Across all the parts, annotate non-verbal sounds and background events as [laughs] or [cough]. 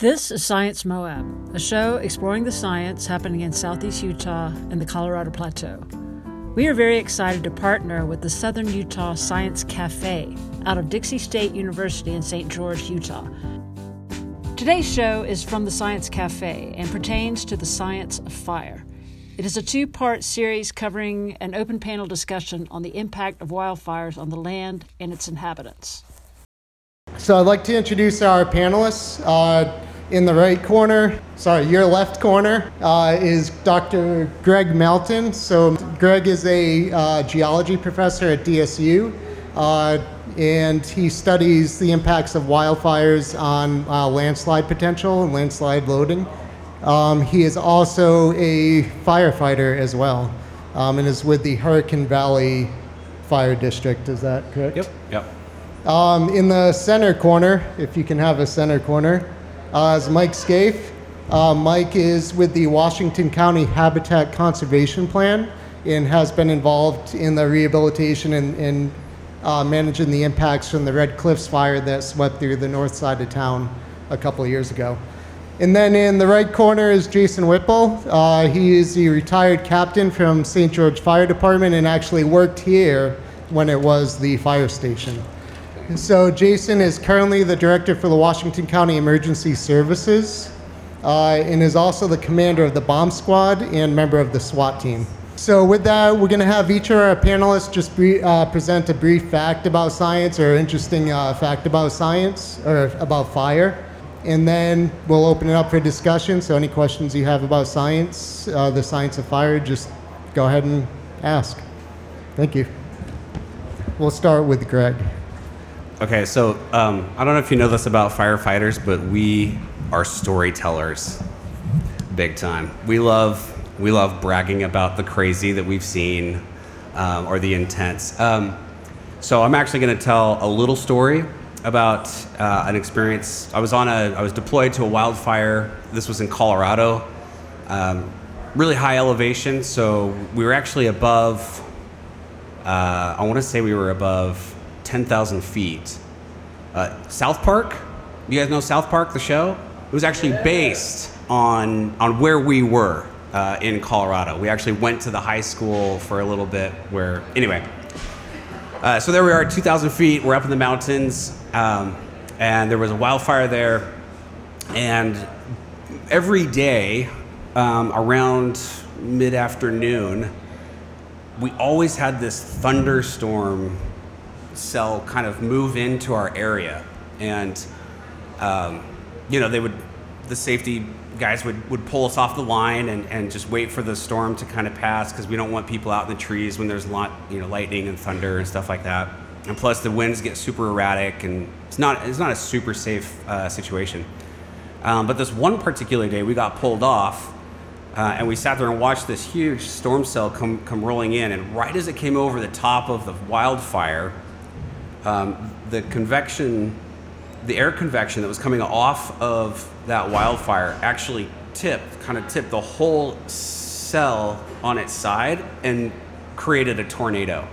This is Science Moab, a show exploring the science happening in southeast Utah and the Colorado Plateau. We are very excited to partner with the Southern Utah Science Cafe out of Dixie State University in St. George, Utah. Today's show is from the Science Cafe and pertains to the science of fire. It is a two part series covering an open panel discussion on the impact of wildfires on the land and its inhabitants. So I'd like to introduce our panelists. Uh, in the right corner, sorry, your left corner, uh, is Dr. Greg Melton. So, Greg is a uh, geology professor at DSU, uh, and he studies the impacts of wildfires on uh, landslide potential and landslide loading. Um, he is also a firefighter as well, um, and is with the Hurricane Valley Fire District. Is that correct? Yep. Yep. Um, in the center corner, if you can have a center corner, uh, is Mike Scaife. Uh, Mike is with the Washington County Habitat Conservation Plan and has been involved in the rehabilitation and, and uh, managing the impacts from the Red Cliffs fire that swept through the north side of town a couple of years ago. And then in the right corner is Jason Whipple. Uh, he is the retired captain from St. George Fire Department and actually worked here when it was the fire station. So Jason is currently the director for the Washington County Emergency Services uh, and is also the commander of the bomb squad and member of the SWAT team. So with that, we're going to have each of our panelists just brief, uh, present a brief fact about science or interesting uh, fact about science or about fire. And then we'll open it up for discussion. So any questions you have about science, uh, the science of fire, just go ahead and ask. Thank you. We'll start with Greg. Okay, so um, I don't know if you know this about firefighters, but we are storytellers, big time. We love we love bragging about the crazy that we've seen um, or the intense. Um, so I'm actually going to tell a little story about uh, an experience. I was on a I was deployed to a wildfire. This was in Colorado, um, really high elevation. So we were actually above. Uh, I want to say we were above 10,000 feet. Uh, South Park, you guys know South Park, the show? It was actually based on, on where we were uh, in Colorado. We actually went to the high school for a little bit where, anyway. Uh, so there we are, 2,000 feet, we're up in the mountains, um, and there was a wildfire there. And every day um, around mid afternoon, we always had this thunderstorm cell kind of move into our area, and um, you know they would the safety guys would, would pull us off the line and, and just wait for the storm to kind of pass because we don't want people out in the trees when there's a lot you know lightning and thunder and stuff like that. And plus the winds get super erratic and it's not it's not a super safe uh, situation. Um, but this one particular day we got pulled off uh, and we sat there and watched this huge storm cell come come rolling in and right as it came over the top of the wildfire um, the convection, the air convection that was coming off of that wildfire actually tipped, kind of tipped the whole cell on its side and created a tornado,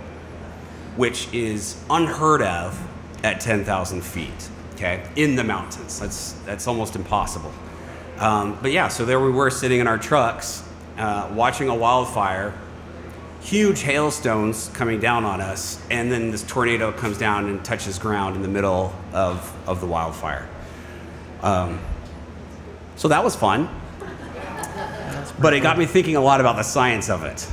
which is unheard of at 10,000 feet, okay, in the mountains. That's, that's almost impossible. Um, but yeah, so there we were sitting in our trucks uh, watching a wildfire huge hailstones coming down on us, and then this tornado comes down and touches ground in the middle of, of the wildfire. Um, so that was fun. But it got me thinking a lot about the science of it.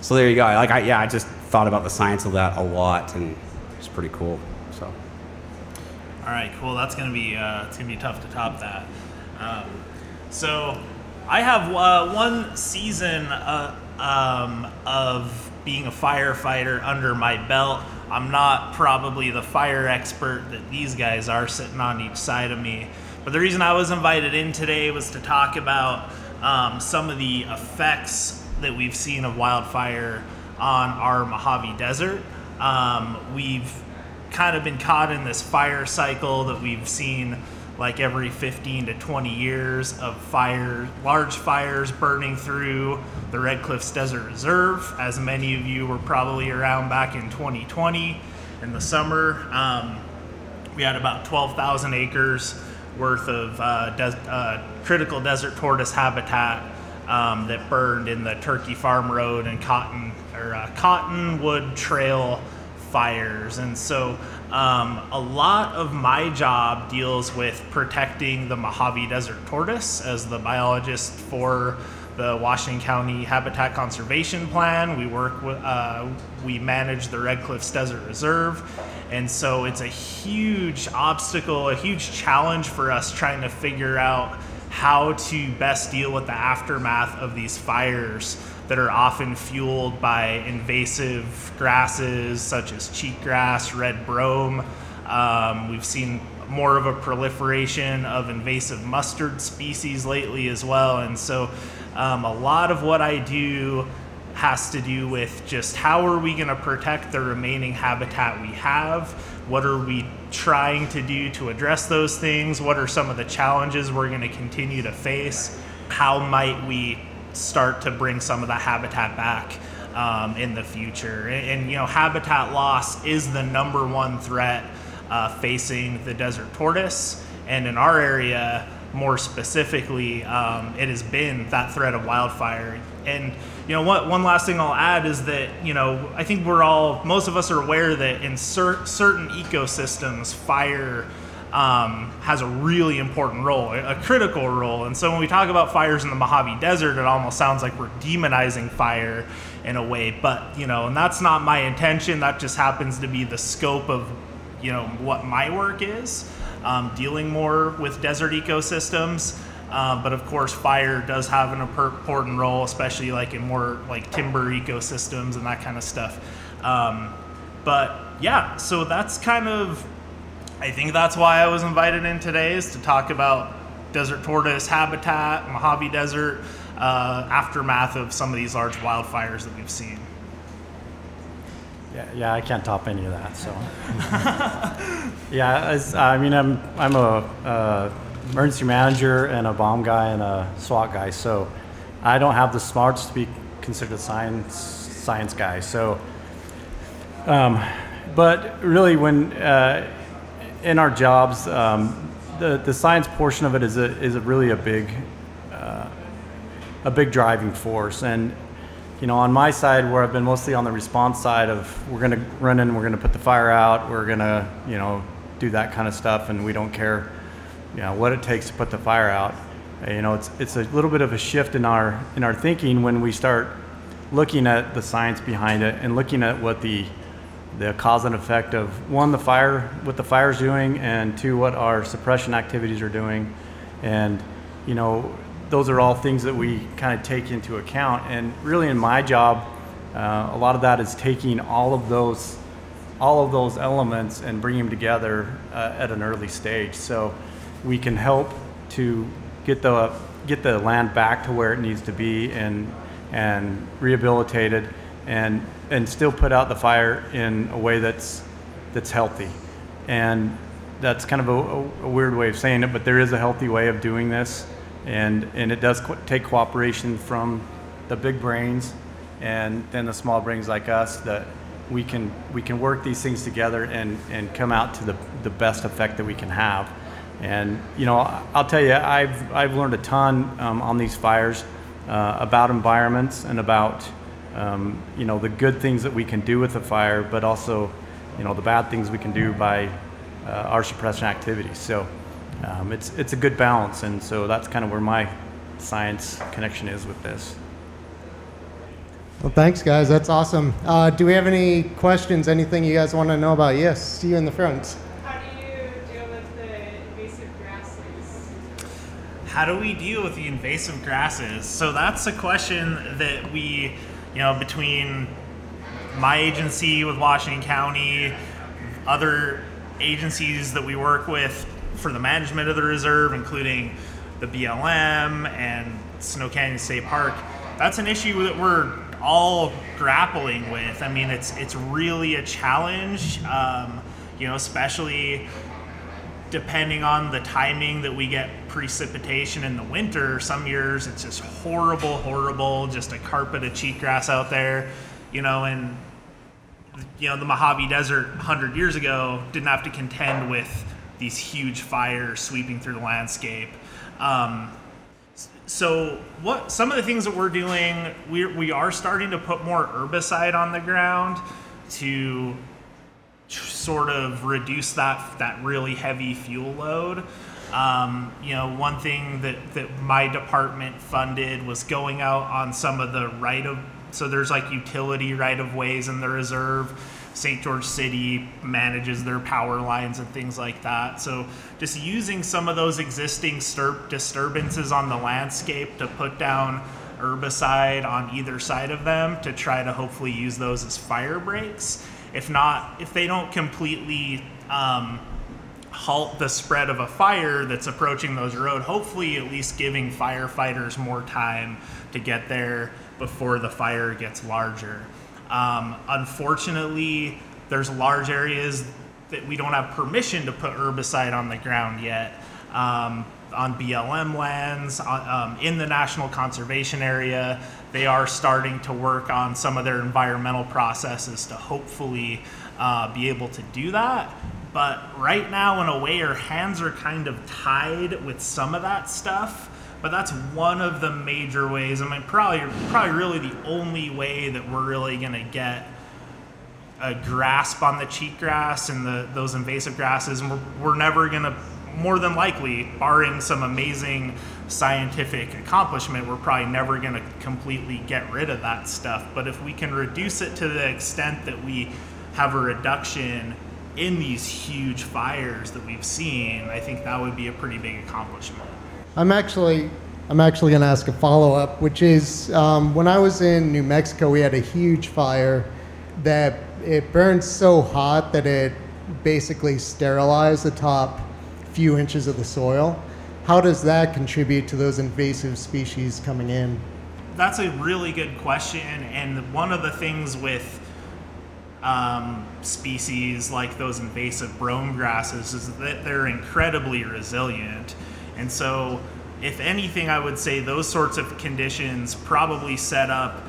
So there you go. Like, I, yeah, I just thought about the science of that a lot, and it's pretty cool. So. All right, cool. That's gonna be uh, it's gonna be tough to top that. Um, so, I have uh, one season uh, um, of being a firefighter under my belt. I'm not probably the fire expert that these guys are sitting on each side of me. But the reason I was invited in today was to talk about um, some of the effects that we've seen of wildfire on our Mojave Desert. Um, we've kind of been caught in this fire cycle that we've seen like every 15 to 20 years of fire, large fires burning through the Red Cliffs Desert Reserve. As many of you were probably around back in 2020 in the summer, um, we had about 12,000 acres worth of uh, des- uh, critical desert tortoise habitat um, that burned in the Turkey Farm Road and Cotton or uh, Cottonwood Trail fires. And so um, a lot of my job deals with protecting the Mojave Desert tortoise as the biologist for the Washington County Habitat Conservation Plan. We work with, uh, we manage the Red Cliffs Desert Reserve. And so it's a huge obstacle, a huge challenge for us trying to figure out how to best deal with the aftermath of these fires that are often fueled by invasive grasses such as cheatgrass, red brome. Um, we've seen more of a proliferation of invasive mustard species lately as well. And so um, a lot of what I do has to do with just how are we going to protect the remaining habitat we have? What are we trying to do to address those things? What are some of the challenges we're going to continue to face? How might we start to bring some of that habitat back um, in the future? And, and, you know, habitat loss is the number one threat uh, facing the desert tortoise. And in our area, more specifically, um, it has been that threat of wildfire. And you know what? One last thing I'll add is that you know I think we're all most of us are aware that in cer- certain ecosystems, fire um, has a really important role, a critical role. And so when we talk about fires in the Mojave Desert, it almost sounds like we're demonizing fire in a way. But you know, and that's not my intention. That just happens to be the scope of you know what my work is um, dealing more with desert ecosystems. Uh, but of course, fire does have an important role, especially like in more like timber ecosystems and that kind of stuff. Um, but yeah, so that's kind of, I think that's why I was invited in today is to talk about desert tortoise habitat, Mojave Desert, uh, aftermath of some of these large wildfires that we've seen. Yeah, yeah, I can't top any of that. So, [laughs] yeah, I mean, I'm I'm a uh, emergency manager and a bomb guy and a SWAT guy. So, I don't have the smarts to be considered a science science guy. So, um, but really, when uh, in our jobs, um, the the science portion of it is a is a really a big uh, a big driving force and you know, on my side, where I've been mostly on the response side of we're going to run in, we're going to put the fire out, we're going to, you know, do that kind of stuff, and we don't care, you know, what it takes to put the fire out. You know, it's it's a little bit of a shift in our in our thinking when we start looking at the science behind it and looking at what the the cause and effect of one the fire what the fire's doing and two what our suppression activities are doing and you know those are all things that we kind of take into account. And really, in my job, uh, a lot of that is taking all of those all of those elements and bringing them together uh, at an early stage, so we can help to get the get the land back to where it needs to be and and rehabilitated and and still put out the fire in a way that's that's healthy. And that's kind of a, a, weird way of saying it but there is a healthy way of doing this. And and it does co- take cooperation from the big brains and then the small brains like us that we can we can work these things together and and come out to the the best effect that we can have and you know I'll tell you I've I've learned a ton um, on these fires uh, about environments and about um, you know the good things that we can do with the fire but also you know the bad things we can do by uh, our suppression activities so um, it's it's a good balance, and so that's kind of where my science connection is with this. Well, thanks, guys. That's awesome. Uh, do we have any questions? Anything you guys want to know about? Yes, see you in the front. How do you deal with the invasive grasses? How do we deal with the invasive grasses? So that's a question that we, you know, between my agency with Washington County, other agencies that we work with for the management of the reserve, including the BLM and Snow Canyon State Park, that's an issue that we're all grappling with. I mean, it's it's really a challenge, um, you know, especially depending on the timing that we get precipitation in the winter. Some years it's just horrible, horrible, just a carpet of cheatgrass out there, you know, and you know the Mojave Desert 100 years ago didn't have to contend with these huge fires sweeping through the landscape. Um, so what some of the things that we're doing we, we are starting to put more herbicide on the ground to sort of reduce that that really heavy fuel load um, you know one thing that that my department funded was going out on some of the right of so there's like utility right of ways in the reserve St. George City manages their power lines and things like that. So just using some of those existing disturbances on the landscape to put down herbicide on either side of them to try to hopefully use those as fire breaks. If not, if they don't completely um, halt the spread of a fire that's approaching those road, hopefully at least giving firefighters more time to get there before the fire gets larger. Um, unfortunately, there's large areas that we don't have permission to put herbicide on the ground yet. Um, on BLM lands, um, in the National Conservation Area, they are starting to work on some of their environmental processes to hopefully uh, be able to do that. But right now, in a way, our hands are kind of tied with some of that stuff but that's one of the major ways. I mean, probably probably really the only way that we're really going to get a grasp on the cheatgrass and the those invasive grasses, and we're, we're never going to, more than likely, barring some amazing scientific accomplishment, we're probably never going to completely get rid of that stuff. But if we can reduce it to the extent that we have a reduction in these huge fires that we've seen, I think that would be a pretty big accomplishment. I'm actually I'm actually going to ask a follow up, which is um, when I was in New Mexico, we had a huge fire that it burned so hot that it basically sterilized the top few inches of the soil. How does that contribute to those invasive species coming in? That's a really good question, and one of the things with um, species like those invasive brome grasses is that they're incredibly resilient and so, if anything, I would say those sorts of conditions probably set up,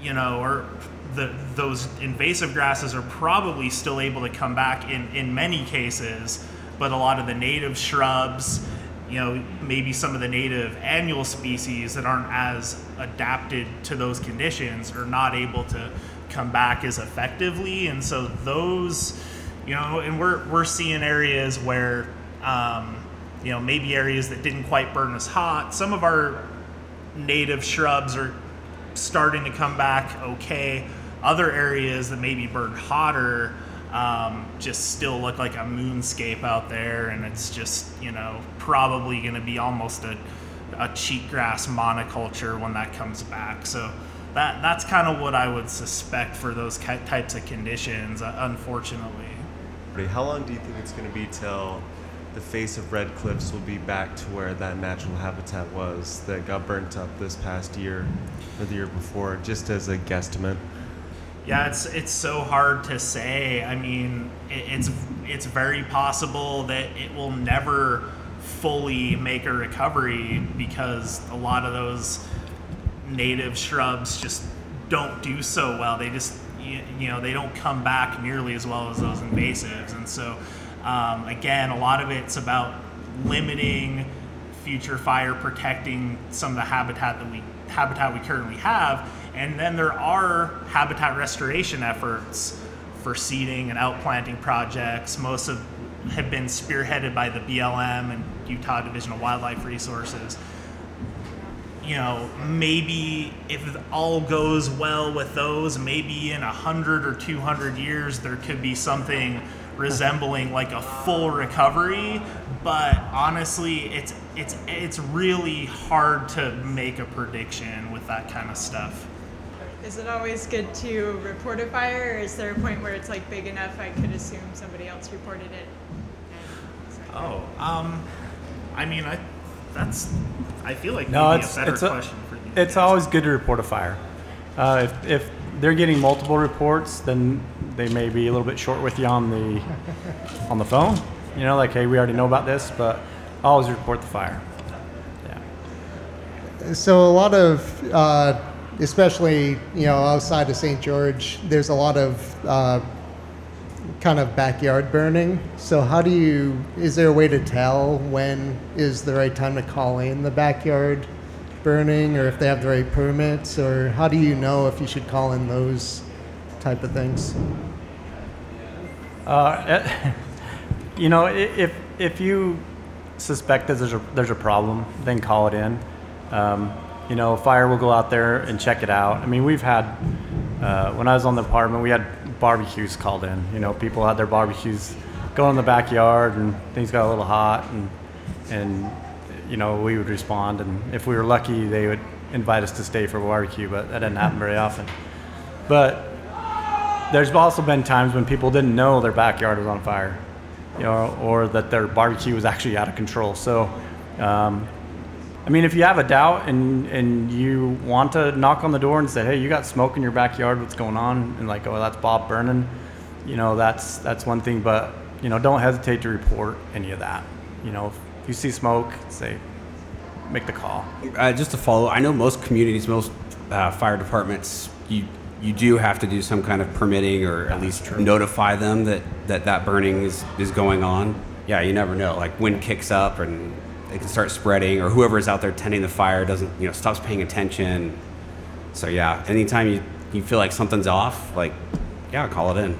you know, or the, those invasive grasses are probably still able to come back in, in many cases, but a lot of the native shrubs, you know, maybe some of the native annual species that aren't as adapted to those conditions are not able to come back as effectively. And so those, you know, and we're, we're seeing areas where, um, you know, maybe areas that didn't quite burn as hot. Some of our native shrubs are starting to come back okay. Other areas that maybe burned hotter um, just still look like a moonscape out there, and it's just, you know, probably going to be almost a, a cheatgrass monoculture when that comes back. So that that's kind of what I would suspect for those types of conditions, uh, unfortunately. How long do you think it's going to be till the face of Red Cliffs will be back to where that natural habitat was that got burnt up this past year or the year before, just as a guesstimate? Yeah, it's it's so hard to say. I mean, it, it's it's very possible that it will never fully make a recovery because a lot of those native shrubs just don't do so well. They just you know they don't come back nearly as well as those invasives, and so um, again, a lot of it's about limiting future fire, protecting some of the habitat that we habitat we currently have, and then there are habitat restoration efforts for seeding and outplanting projects. Most of have been spearheaded by the BLM and Utah Division of Wildlife Resources. You know, maybe if all goes well with those, maybe in a hundred or two hundred years, there could be something resembling like a full recovery but honestly it's it's it's really hard to make a prediction with that kind of stuff is it always good to report a fire or is there a point where it's like big enough i could assume somebody else reported it oh um i mean i that's i feel like no it's, a better it's question a, for you it's guys. always good to report a fire uh, if, if they're getting multiple reports, then they may be a little bit short with you on the on the phone. You know, like, hey, we already know about this, but always report the fire. Yeah. So a lot of, uh, especially you know, outside of St. George, there's a lot of uh, kind of backyard burning. So how do you? Is there a way to tell when is the right time to call in the backyard burning, or if they have the right permits, or how do you know if you should call in those type of things? Uh, [laughs] you know, if if you suspect that there's a there's a problem, then call it in. Um, you know, fire will go out there and check it out. I mean, we've had uh, when I was on the department, we had barbecues called in. You know, people had their barbecues going in the backyard, and things got a little hot, and and you know we would respond, and if we were lucky, they would invite us to stay for a barbecue, but that didn't happen very often. But there's also been times when people didn't know their backyard was on fire, you know, or that their barbecue was actually out of control. So, um, I mean, if you have a doubt and and you want to knock on the door and say, "Hey, you got smoke in your backyard? What's going on?" and like, "Oh, that's Bob burning," you know, that's that's one thing. But you know, don't hesitate to report any of that. You know, if you see smoke, say, make the call. Uh, just to follow, I know most communities, most uh, fire departments, you you do have to do some kind of permitting or at least notify them that, that that burning is, is going on. Yeah, you never know. Like wind kicks up and it can start spreading, or whoever is out there tending the fire doesn't, you know, stops paying attention. So yeah, anytime you, you feel like something's off, like yeah, call it in.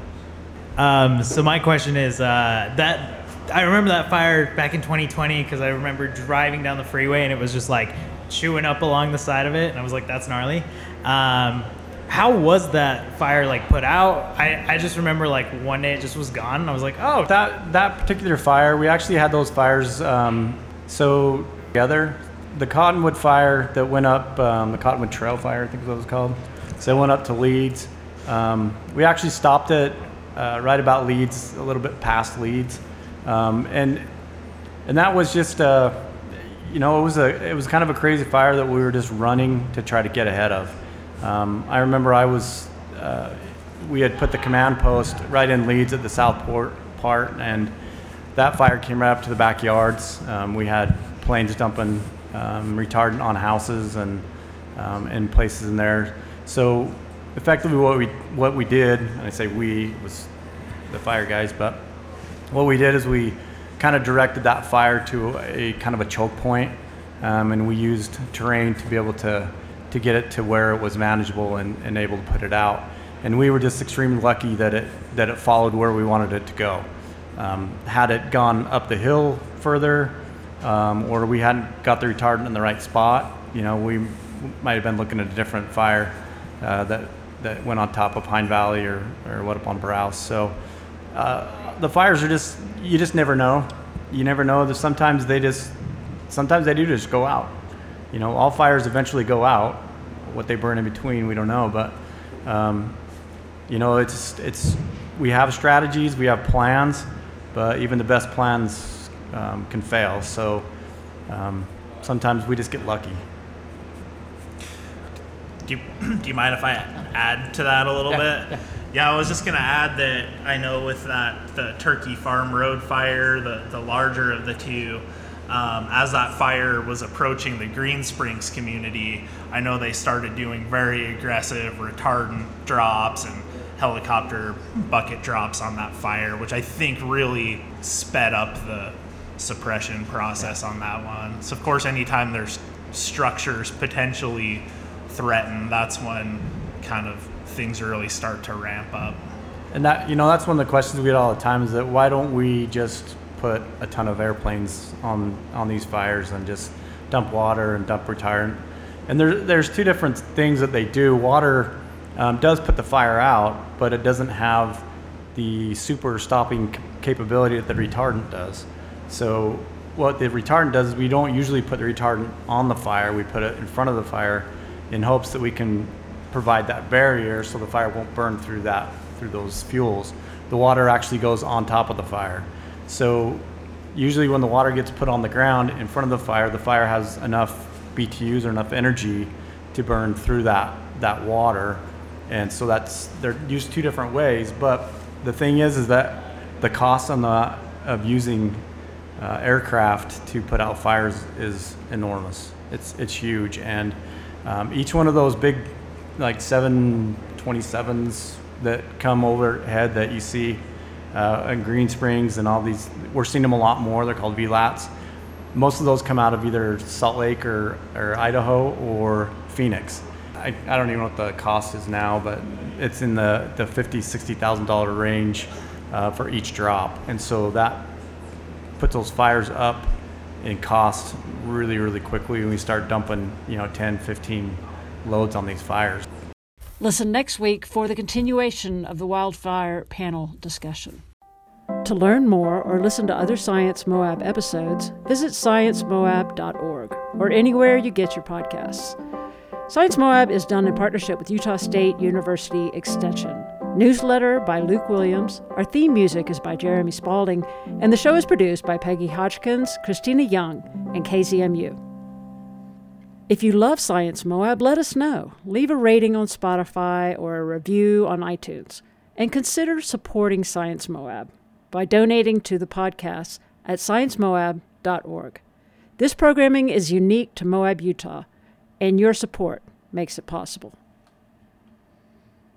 Um, so my question is uh, that I remember that fire back in 2020 because I remember driving down the freeway and it was just like chewing up along the side of it, and I was like, "That's gnarly." Um, how was that fire like put out? I, I just remember like one day it just was gone, and I was like, "Oh, That that particular fire, we actually had those fires. Um, so together, the Cottonwood fire that went up, um, the Cottonwood Trail fire, I think is what it was called. So it went up to Leeds. Um, we actually stopped it uh, right about Leeds, a little bit past Leeds, um, and and that was just uh, you know it was a it was kind of a crazy fire that we were just running to try to get ahead of. Um, I remember I was uh, we had put the command post right in Leeds at the Southport part, and that fire came right up to the backyards. Um, we had planes dumping um, retardant on houses and um, and places in there. So effectively, what we what we did, and I say we was the fire guys, but what we did is we kind of directed that fire to a kind of a choke point, um, and we used terrain to be able to to get it to where it was manageable and, and able to put it out. And we were just extremely lucky that it that it followed where we wanted it to go. Um, had it gone up the hill further, um, or we hadn't got the retardant in the right spot, you know, we might have been looking at a different fire uh, that that went on top of Pine Valley or or what up on Browse. So uh, the fires are just you just never know. You never know. Sometimes they just sometimes they do just go out. You know, all fires eventually go out. What they burn in between, we don't know. But um, you know, it's it's we have strategies, we have plans, but even the best plans um, can fail. So um, sometimes we just get lucky. Do you, [clears throat] do you mind if I add to that a little bit? Yeah. I was just going to add that I know with that the Turkey Farm Road fire, the, the larger of the two, um, as that fire was approaching the Green Springs community, I know they started doing very aggressive retardant drops and helicopter bucket drops on that fire, which I think really sped up the suppression process on that one. So, of course, anytime there's structures potentially threatened, that's when kind of things really start to ramp up. And that you know that's one of the questions we get all the time is that why don't we just put a ton of airplanes on on these fires and just dump water and dump retardant? And there, there's two different things that they do. Water um, does put the fire out, but it doesn't have the super stopping c- capability that the retardant does. So what the retardant does is we don't usually put the retardant on the fire. We put it in front of the fire in hopes that we can provide that barrier so the fire won't burn through that through those fuels. The water actually goes on top of the fire. So usually when the water gets put on the ground in front of the fire, the fire has enough BTUs or enough energy to burn through that that water. And so that's they're used two different ways. But the thing is, is that the cost on the of using uh, aircraft to put out fires is enormous. It's it's huge, and um, each one of those big, like 727s that come overhead that you see, uh, and Green Springs and all these. We're seeing them a lot more. They're called VLATs. Most of those come out of either Salt Lake or, or Idaho or Phoenix. I, I don't even know what the cost is now, but it's in the, the fifty, sixty thousand dollar range uh, for each drop, and so that puts those fires up in cost really, really quickly when we start dumping, you know, 10, 15 loads on these fires. Listen next week for the continuation of the wildfire panel discussion. To learn more or listen to other Science Moab episodes, visit sciencemoab.org or anywhere you get your podcasts. Science Moab is done in partnership with Utah State University Extension. Newsletter by Luke Williams. Our theme music is by Jeremy Spalding, and the show is produced by Peggy Hodgkins, Christina Young, and KZMU. If you love Science Moab, let us know. Leave a rating on Spotify or a review on iTunes. And consider supporting Science Moab by donating to the podcast at sciencemoab.org. This programming is unique to Moab, Utah, and your support makes it possible.